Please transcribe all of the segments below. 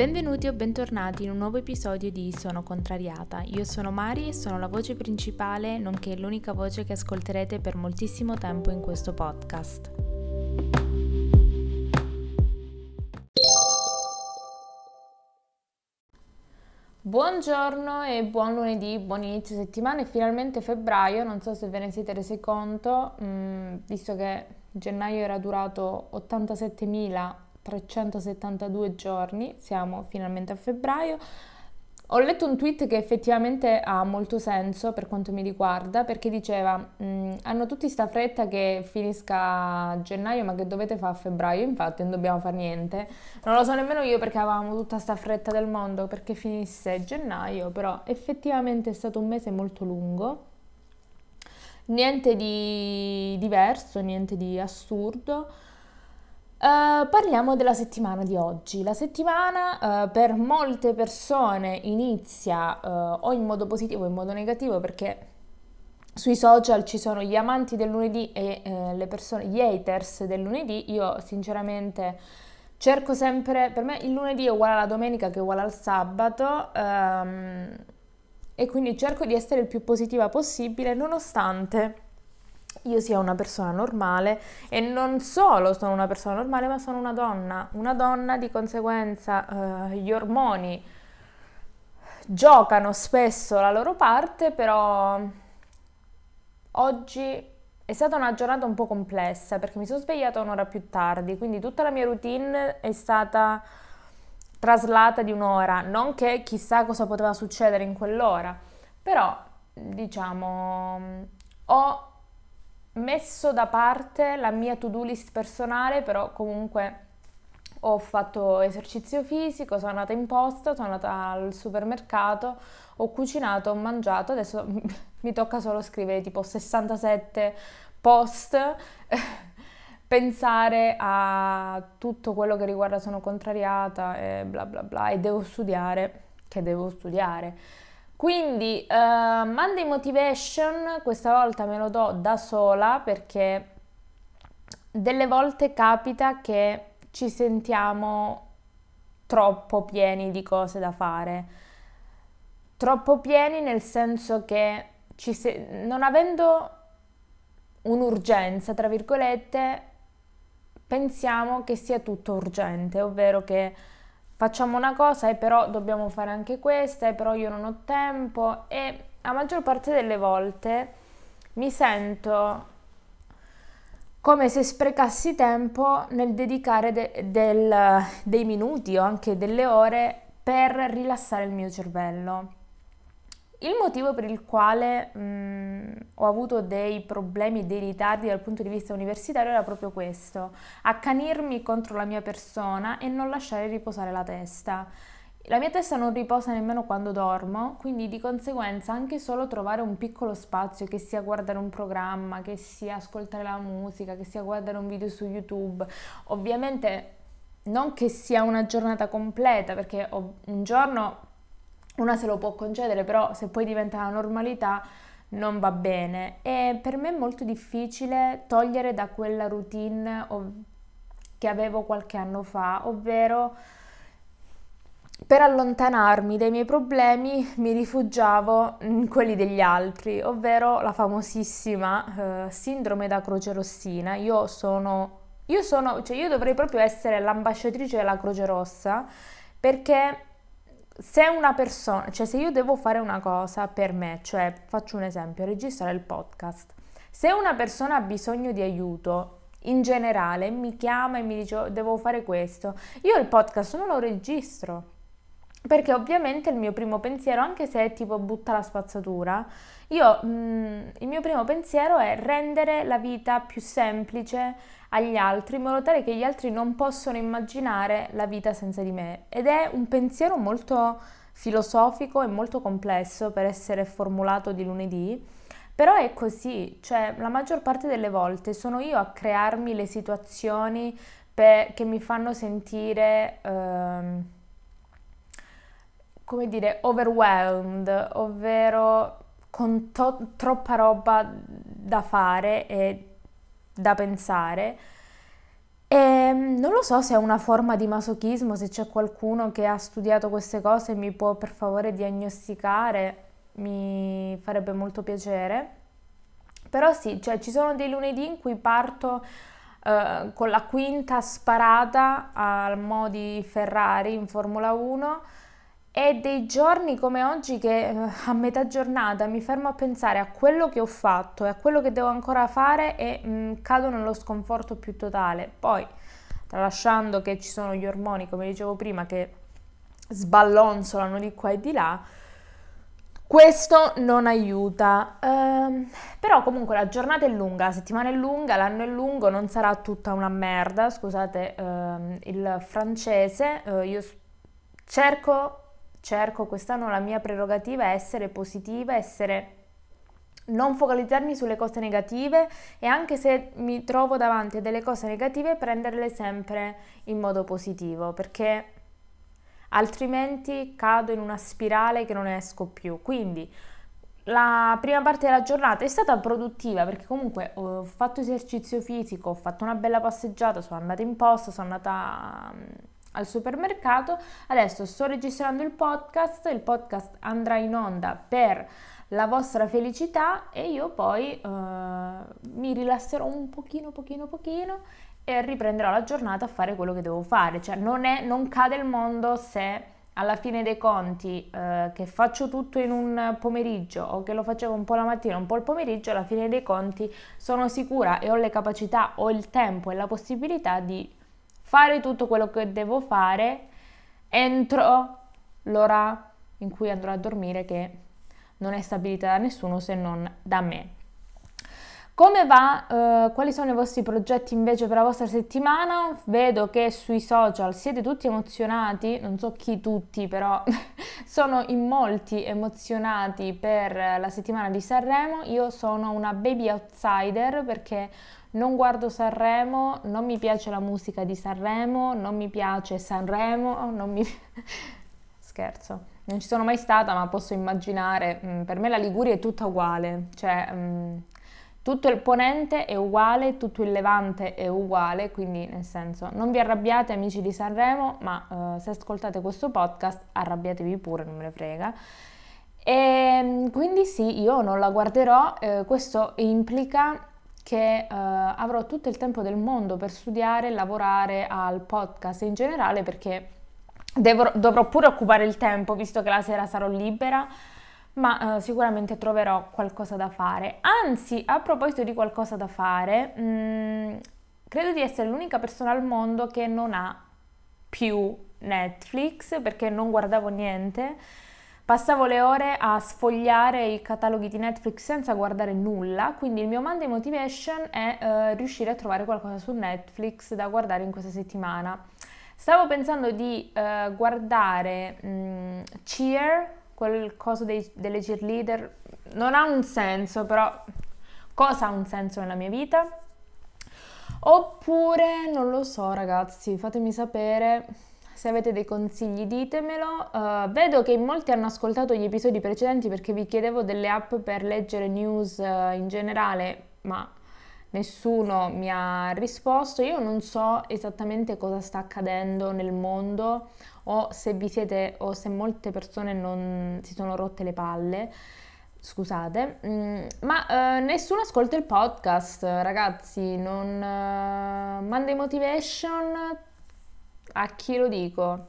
Benvenuti o bentornati in un nuovo episodio di Sono Contrariata. Io sono Mari e sono la voce principale, nonché l'unica voce che ascolterete per moltissimo tempo in questo podcast. Buongiorno e buon lunedì, buon inizio settimana e finalmente febbraio, non so se ve ne siete resi conto, mh, mm, visto che gennaio era durato 87.000 372 giorni, siamo finalmente a febbraio. Ho letto un tweet che effettivamente ha molto senso per quanto mi riguarda, perché diceva, mm, hanno tutti sta fretta che finisca gennaio, ma che dovete fare a febbraio, infatti non dobbiamo fare niente. Non lo so nemmeno io perché avevamo tutta sta fretta del mondo perché finisse gennaio, però effettivamente è stato un mese molto lungo. Niente di diverso, niente di assurdo. Uh, parliamo della settimana di oggi. La settimana uh, per molte persone inizia uh, o in modo positivo o in modo negativo perché sui social ci sono gli amanti del lunedì e le persone, gli haters del lunedì. Io sinceramente cerco sempre, per me il lunedì è uguale alla domenica che è uguale al sabato um, e quindi cerco di essere il più positiva possibile nonostante io sia una persona normale e non solo sono una persona normale, ma sono una donna. Una donna di conseguenza eh, gli ormoni giocano spesso la loro parte, però oggi è stata una giornata un po' complessa perché mi sono svegliata un'ora più tardi, quindi tutta la mia routine è stata traslata di un'ora, non che chissà cosa poteva succedere in quell'ora, però diciamo ho messo da parte la mia to-do list personale, però comunque ho fatto esercizio fisico, sono andata in posta, sono andata al supermercato, ho cucinato, ho mangiato, adesso mi tocca solo scrivere tipo 67 post, pensare a tutto quello che riguarda sono contrariata e bla bla bla e devo studiare, che devo studiare. Quindi uh, Monday Motivation questa volta me lo do da sola perché delle volte capita che ci sentiamo troppo pieni di cose da fare. Troppo pieni nel senso che se- non avendo un'urgenza, tra virgolette, pensiamo che sia tutto urgente, ovvero che facciamo una cosa e però dobbiamo fare anche questa e però io non ho tempo e la maggior parte delle volte mi sento come se sprecassi tempo nel dedicare de- del, dei minuti o anche delle ore per rilassare il mio cervello. Il motivo per il quale mh, mm, ho avuto dei problemi, dei ritardi dal punto di vista universitario era proprio questo, accanirmi contro la mia persona e non lasciare riposare la testa. La mia testa non riposa nemmeno quando dormo, quindi di conseguenza anche solo trovare un piccolo spazio, che sia guardare un programma, che sia ascoltare la musica, che sia guardare un video su YouTube, ovviamente non che sia una giornata completa, perché un giorno una se lo può concedere, però se poi diventa la normalità non va bene e per me è molto difficile togliere da quella routine che avevo qualche anno fa, ovvero per allontanarmi dai miei problemi mi rifugiavo in quelli degli altri, ovvero la famosissima eh, sindrome da croce rossina. Io sono, io sono, cioè io dovrei proprio essere l'ambasciatrice della Croce Rossa perché se una persona, cioè se io devo fare una cosa per me, cioè faccio un esempio, registrare il podcast, se una persona ha bisogno di aiuto, in generale mi chiama e mi dice oh, devo fare questo, io il podcast non lo registro. Perché ovviamente il mio primo pensiero, anche se è tipo butta la spazzatura, io, mm, il mio primo pensiero è rendere la vita più semplice agli altri in modo tale che gli altri non possono immaginare la vita senza di me. Ed è un pensiero molto filosofico e molto complesso per essere formulato di lunedì, però è così, cioè la maggior parte delle volte sono io a crearmi le situazioni per, che mi fanno sentire... Ehm, come dire, overwhelmed, ovvero con to- troppa roba da fare e da pensare. E ehm, non lo so se è una forma di masochismo, se c'è qualcuno che ha studiato queste cose e mi può per favore diagnosticare, mi farebbe molto piacere. Però sì, cioè ci sono dei lunedì in cui parto eh, con la quinta sparata al modi Ferrari in Formula 1 e dei giorni come oggi che eh, a metà giornata mi fermo a pensare a quello che ho fatto e a quello che devo ancora fare e mh, mm, cado nello sconforto più totale. Poi, tralasciando che ci sono gli ormoni, come dicevo prima, che sballonzolano di qua e di là, questo non aiuta, uh, però comunque la giornata è lunga, la settimana è lunga, l'anno è lungo, non sarà tutta una merda, scusate uh, il francese, uh, io cerco, cerco, quest'anno la mia prerogativa è essere positiva, essere non focalizzarmi sulle cose negative e anche se mi trovo davanti a delle cose negative prenderle sempre in modo positivo perché altrimenti cado in una spirale che non esco più. Quindi la prima parte della giornata è stata produttiva perché comunque ho fatto esercizio fisico, ho fatto una bella passeggiata, sono andata in posta, sono andata mm, al supermercato, adesso sto registrando il podcast, il podcast andrà in onda per la vostra felicità e io poi uh, mi rilasserò un pochino, pochino, pochino e riprenderò la giornata a fare quello che devo fare. Cioè non, è, non cade il mondo se alla fine dei conti eh, che faccio tutto in un pomeriggio o che lo facevo un po' la mattina, un po' il pomeriggio, alla fine dei conti sono sicura e ho le capacità, ho il tempo e la possibilità di fare tutto quello che devo fare entro l'ora in cui andrò a dormire che non è stabilita da nessuno se non da me. Come va? Uh, quali sono i vostri progetti invece per la vostra settimana? Vedo che sui social siete tutti emozionati, non so chi tutti, però sono in molti emozionati per la settimana di Sanremo. Io sono una baby outsider perché non guardo Sanremo, non mi piace la musica di Sanremo, non mi piace Sanremo, non mi... Scherzo. Non ci sono mai stata, ma posso immaginare, mm, per me la Liguria è tutta uguale, cioè mm, tutto il ponente è uguale, tutto il levante è uguale, quindi nel senso non vi arrabbiate amici di Sanremo, ma uh, se ascoltate questo podcast arrabbiatevi pure, non me ne frega. E ehm, quindi sì, io non la guarderò, eh, questo implica che uh, avrò tutto il tempo del mondo per studiare e lavorare al podcast in generale perché devo, dovrò pure occupare il tempo visto che la sera sarò libera ma uh, sicuramente troverò qualcosa da fare. Anzi, a proposito di qualcosa da fare, mh, mm, credo di essere l'unica persona al mondo che non ha più Netflix perché non guardavo niente. Passavo le ore a sfogliare i cataloghi di Netflix senza guardare nulla, quindi il mio Monday Motivation è uh, riuscire a trovare qualcosa su Netflix da guardare in questa settimana. Stavo pensando di uh, guardare um, Cheer quel coso dei, delle cheerleader non ha un senso, però cosa ha un senso nella mia vita? Oppure, non lo so ragazzi, fatemi sapere se avete dei consigli ditemelo. Uh, vedo che in molti hanno ascoltato gli episodi precedenti perché vi chiedevo delle app per leggere news uh, in generale, ma nessuno mi ha risposto. Io non so esattamente cosa sta accadendo nel mondo o se vi siete o se molte persone non si sono rotte le palle. Scusate, mm, ma eh, nessuno ascolta il podcast, ragazzi. Non eh, Monday Motivation a chi lo dico?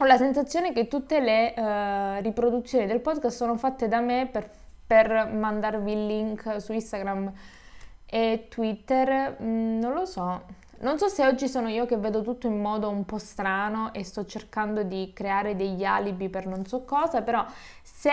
Ho la sensazione che tutte le eh, riproduzioni del podcast sono fatte da me per, per mandarvi il link su Instagram e Twitter. Mm, non lo so. Non so se oggi sono io che vedo tutto in modo un po' strano e sto cercando di creare degli alibi per non so cosa, però se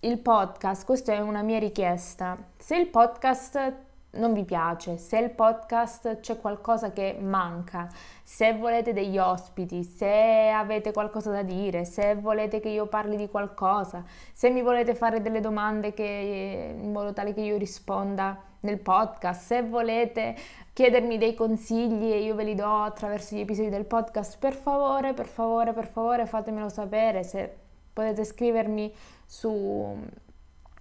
il podcast, questa è una mia richiesta, se il podcast non vi piace, se il podcast c'è qualcosa che manca, se volete degli ospiti, se avete qualcosa da dire, se volete che io parli di qualcosa, se mi volete fare delle domande che, in modo tale che io risponda nel podcast, se volete chiedermi dei consigli e io ve li do attraverso gli episodi del podcast, per favore, per favore, per favore fatemelo sapere, se potete scrivermi su,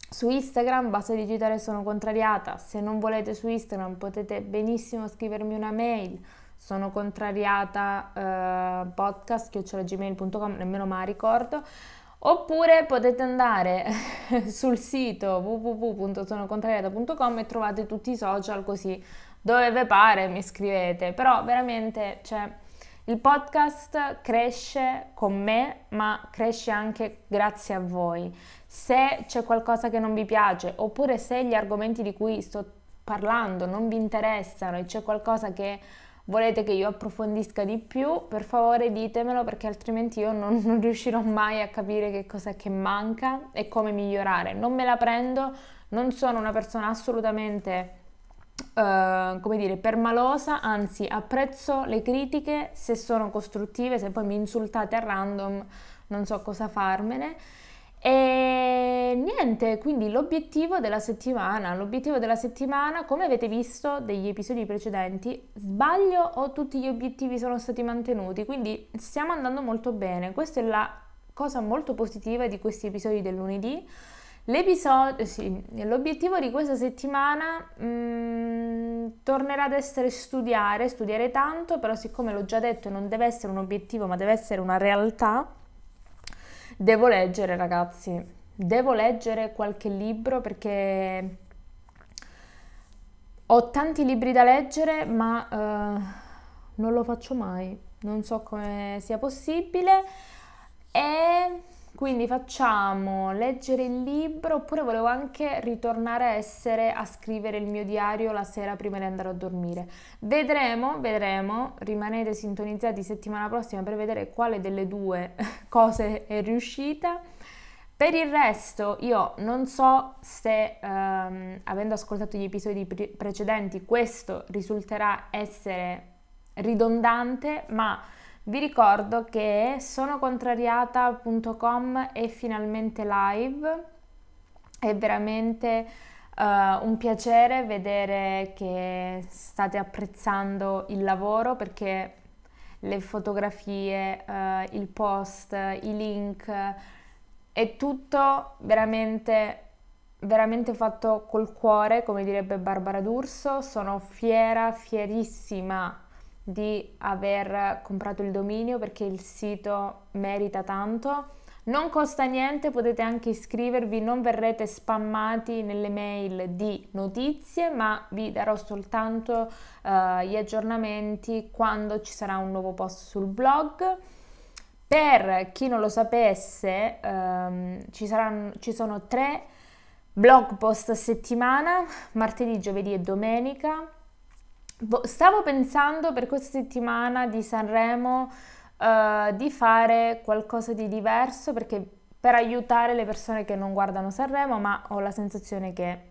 su Instagram, basta digitare sono contrariata, se non volete su Instagram potete benissimo scrivermi una mail sono contrariata eh, podcast chiocciolagmail.com, nemmeno mai ricordo. Oppure potete andare sul sito www.sonocontrariata.com e trovate tutti i social così dove vi pare mi scrivete. Però veramente, cioè, il podcast cresce con me, ma cresce anche grazie a voi. Se c'è qualcosa che non vi piace, oppure se gli argomenti di cui sto parlando non vi interessano e c'è qualcosa che volete che io approfondisca di più, per favore ditemelo perché altrimenti io non, non riuscirò mai a capire che cosa che manca e come migliorare. Non me la prendo, non sono una persona assolutamente Uh, come dire, permalosa, anzi apprezzo le critiche se sono costruttive, se poi mi insultate a random non so cosa farmene. E niente, quindi l'obiettivo della settimana, l'obiettivo della settimana, come avete visto degli episodi precedenti, sbaglio o tutti gli obiettivi sono stati mantenuti, quindi stiamo andando molto bene. Questa è la cosa molto positiva di questi episodi del lunedì. Sì, l'obiettivo di questa settimana mh, mm, tornerà ad essere studiare, studiare tanto, però siccome l'ho già detto non deve essere un obiettivo ma deve essere una realtà, devo leggere ragazzi, devo leggere qualche libro perché ho tanti libri da leggere ma uh, non lo faccio mai, non so come sia possibile. E quindi facciamo leggere il libro oppure volevo anche ritornare a essere a scrivere il mio diario la sera prima di andare a dormire. Vedremo, vedremo, rimanete sintonizzati settimana prossima per vedere quale delle due cose è riuscita. Per il resto io non so se ehm, avendo ascoltato gli episodi pre- precedenti questo risulterà essere ridondante, ma vi ricordo che sonocontrariata.com è finalmente live, è veramente uh, un piacere vedere che state apprezzando il lavoro perché le fotografie, uh, il post, i link, è tutto veramente veramente fatto col cuore, come direbbe Barbara D'Urso. Sono fiera, fierissima di aver comprato il dominio perché il sito merita tanto. Non costa niente, potete anche iscrivervi, non verrete spammati nelle mail di notizie, ma vi darò soltanto uh, gli aggiornamenti quando ci sarà un nuovo post sul blog. Per chi non lo sapesse, um, ci, saranno, ci sono tre blog post a settimana, martedì, giovedì e domenica Stavo pensando per questa settimana di Sanremo uh, di fare qualcosa di diverso perché per aiutare le persone che non guardano Sanremo, ma ho la sensazione che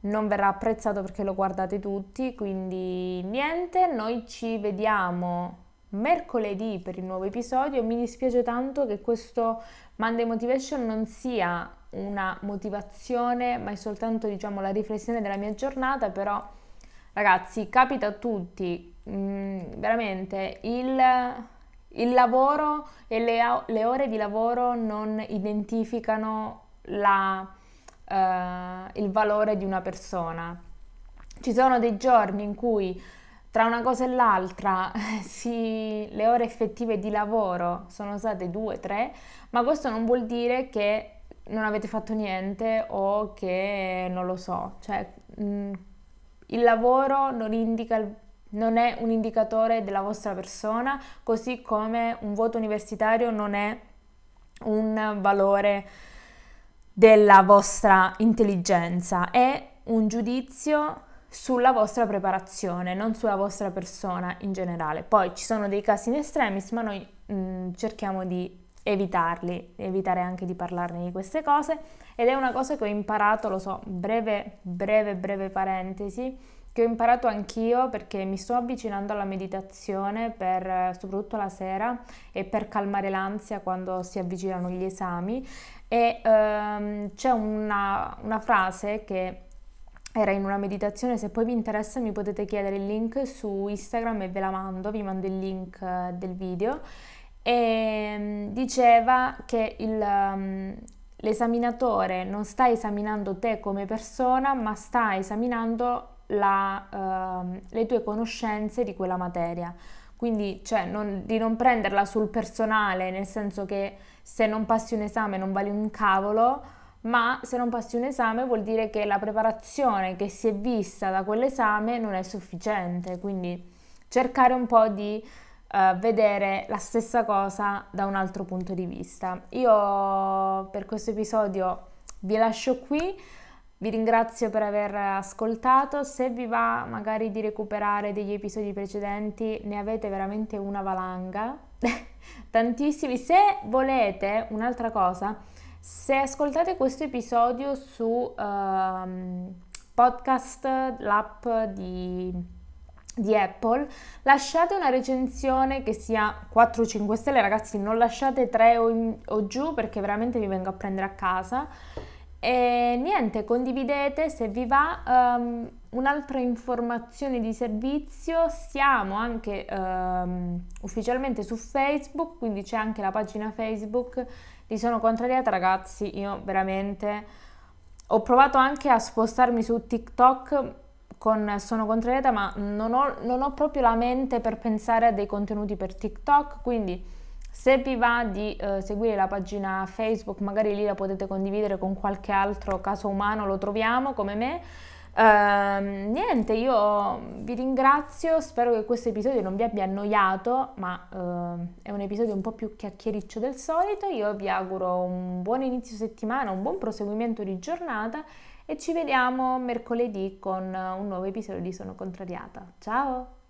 non verrà apprezzato perché lo guardate tutti, quindi niente, noi ci vediamo mercoledì per il nuovo episodio. Mi dispiace tanto che questo Monday Motivation non sia una motivazione, ma è soltanto diciamo la riflessione della mia giornata, però Ragazzi, capita a tutti, mm, veramente, il, il, lavoro e le, le, ore di lavoro non identificano la, uh, il valore di una persona. Ci sono dei giorni in cui tra una cosa e l'altra sì, le ore effettive di lavoro sono state due, tre, ma questo non vuol dire che non avete fatto niente o che non lo so, cioè mh, mm, il lavoro non, indica, non è un indicatore della vostra persona, così come un voto universitario non è un valore della vostra intelligenza, è un giudizio sulla vostra preparazione, non sulla vostra persona in generale. Poi ci sono dei casi in estremis, ma noi mh, mm, cerchiamo di evitarli, evitare anche di parlarne di queste cose. Ed è una cosa che ho imparato, lo so, breve, breve, breve parentesi, che ho imparato anch'io perché mi sto avvicinando alla meditazione per, soprattutto la sera e per calmare l'ansia quando si avvicinano gli esami. E ehm, c'è una, una frase che era in una meditazione, se poi vi interessa mi potete chiedere il link su Instagram e ve la mando, vi mando il link eh, del video e um, diceva che il, um, l'esaminatore non sta esaminando te come persona, ma sta esaminando la, uh, le tue conoscenze di quella materia. Quindi cioè, non, di non prenderla sul personale, nel senso che se non passi un esame non vali un cavolo, ma se non passi un esame vuol dire che la preparazione che si è vista da quell'esame non è sufficiente, quindi cercare un po' di uh, vedere la stessa cosa da un altro punto di vista. Io per questo episodio vi lascio qui. Vi ringrazio per aver ascoltato, se vi va magari di recuperare degli episodi precedenti ne avete veramente una valanga, tantissimi. Se volete un'altra cosa, se ascoltate questo episodio su uh, podcast, l'app di, di, Apple, lasciate una recensione che sia 4-5 stelle, ragazzi, non lasciate 3 o, in, o giù perché veramente vi vengo a prendere a casa. E niente, condividete se vi va. Um, un'altra informazione di servizio, siamo anche um, ufficialmente su Facebook, quindi c'è anche la pagina Facebook li sono contrariata ragazzi, io veramente ho provato anche a spostarmi su TikTok con sono contrariata, ma non ho, non ho proprio la mente per pensare a dei contenuti per TikTok, quindi se vi va di eh, seguire la pagina Facebook, magari lì la potete condividere con qualche altro caso umano, lo troviamo come me Uh, niente, io vi ringrazio, spero che questo episodio non vi abbia annoiato, ma uh, è un episodio un po' più chiacchiericcio del solito. Io vi auguro un buon inizio settimana, un buon proseguimento di giornata e ci vediamo mercoledì con un nuovo episodio di Sono Contrariata. Ciao!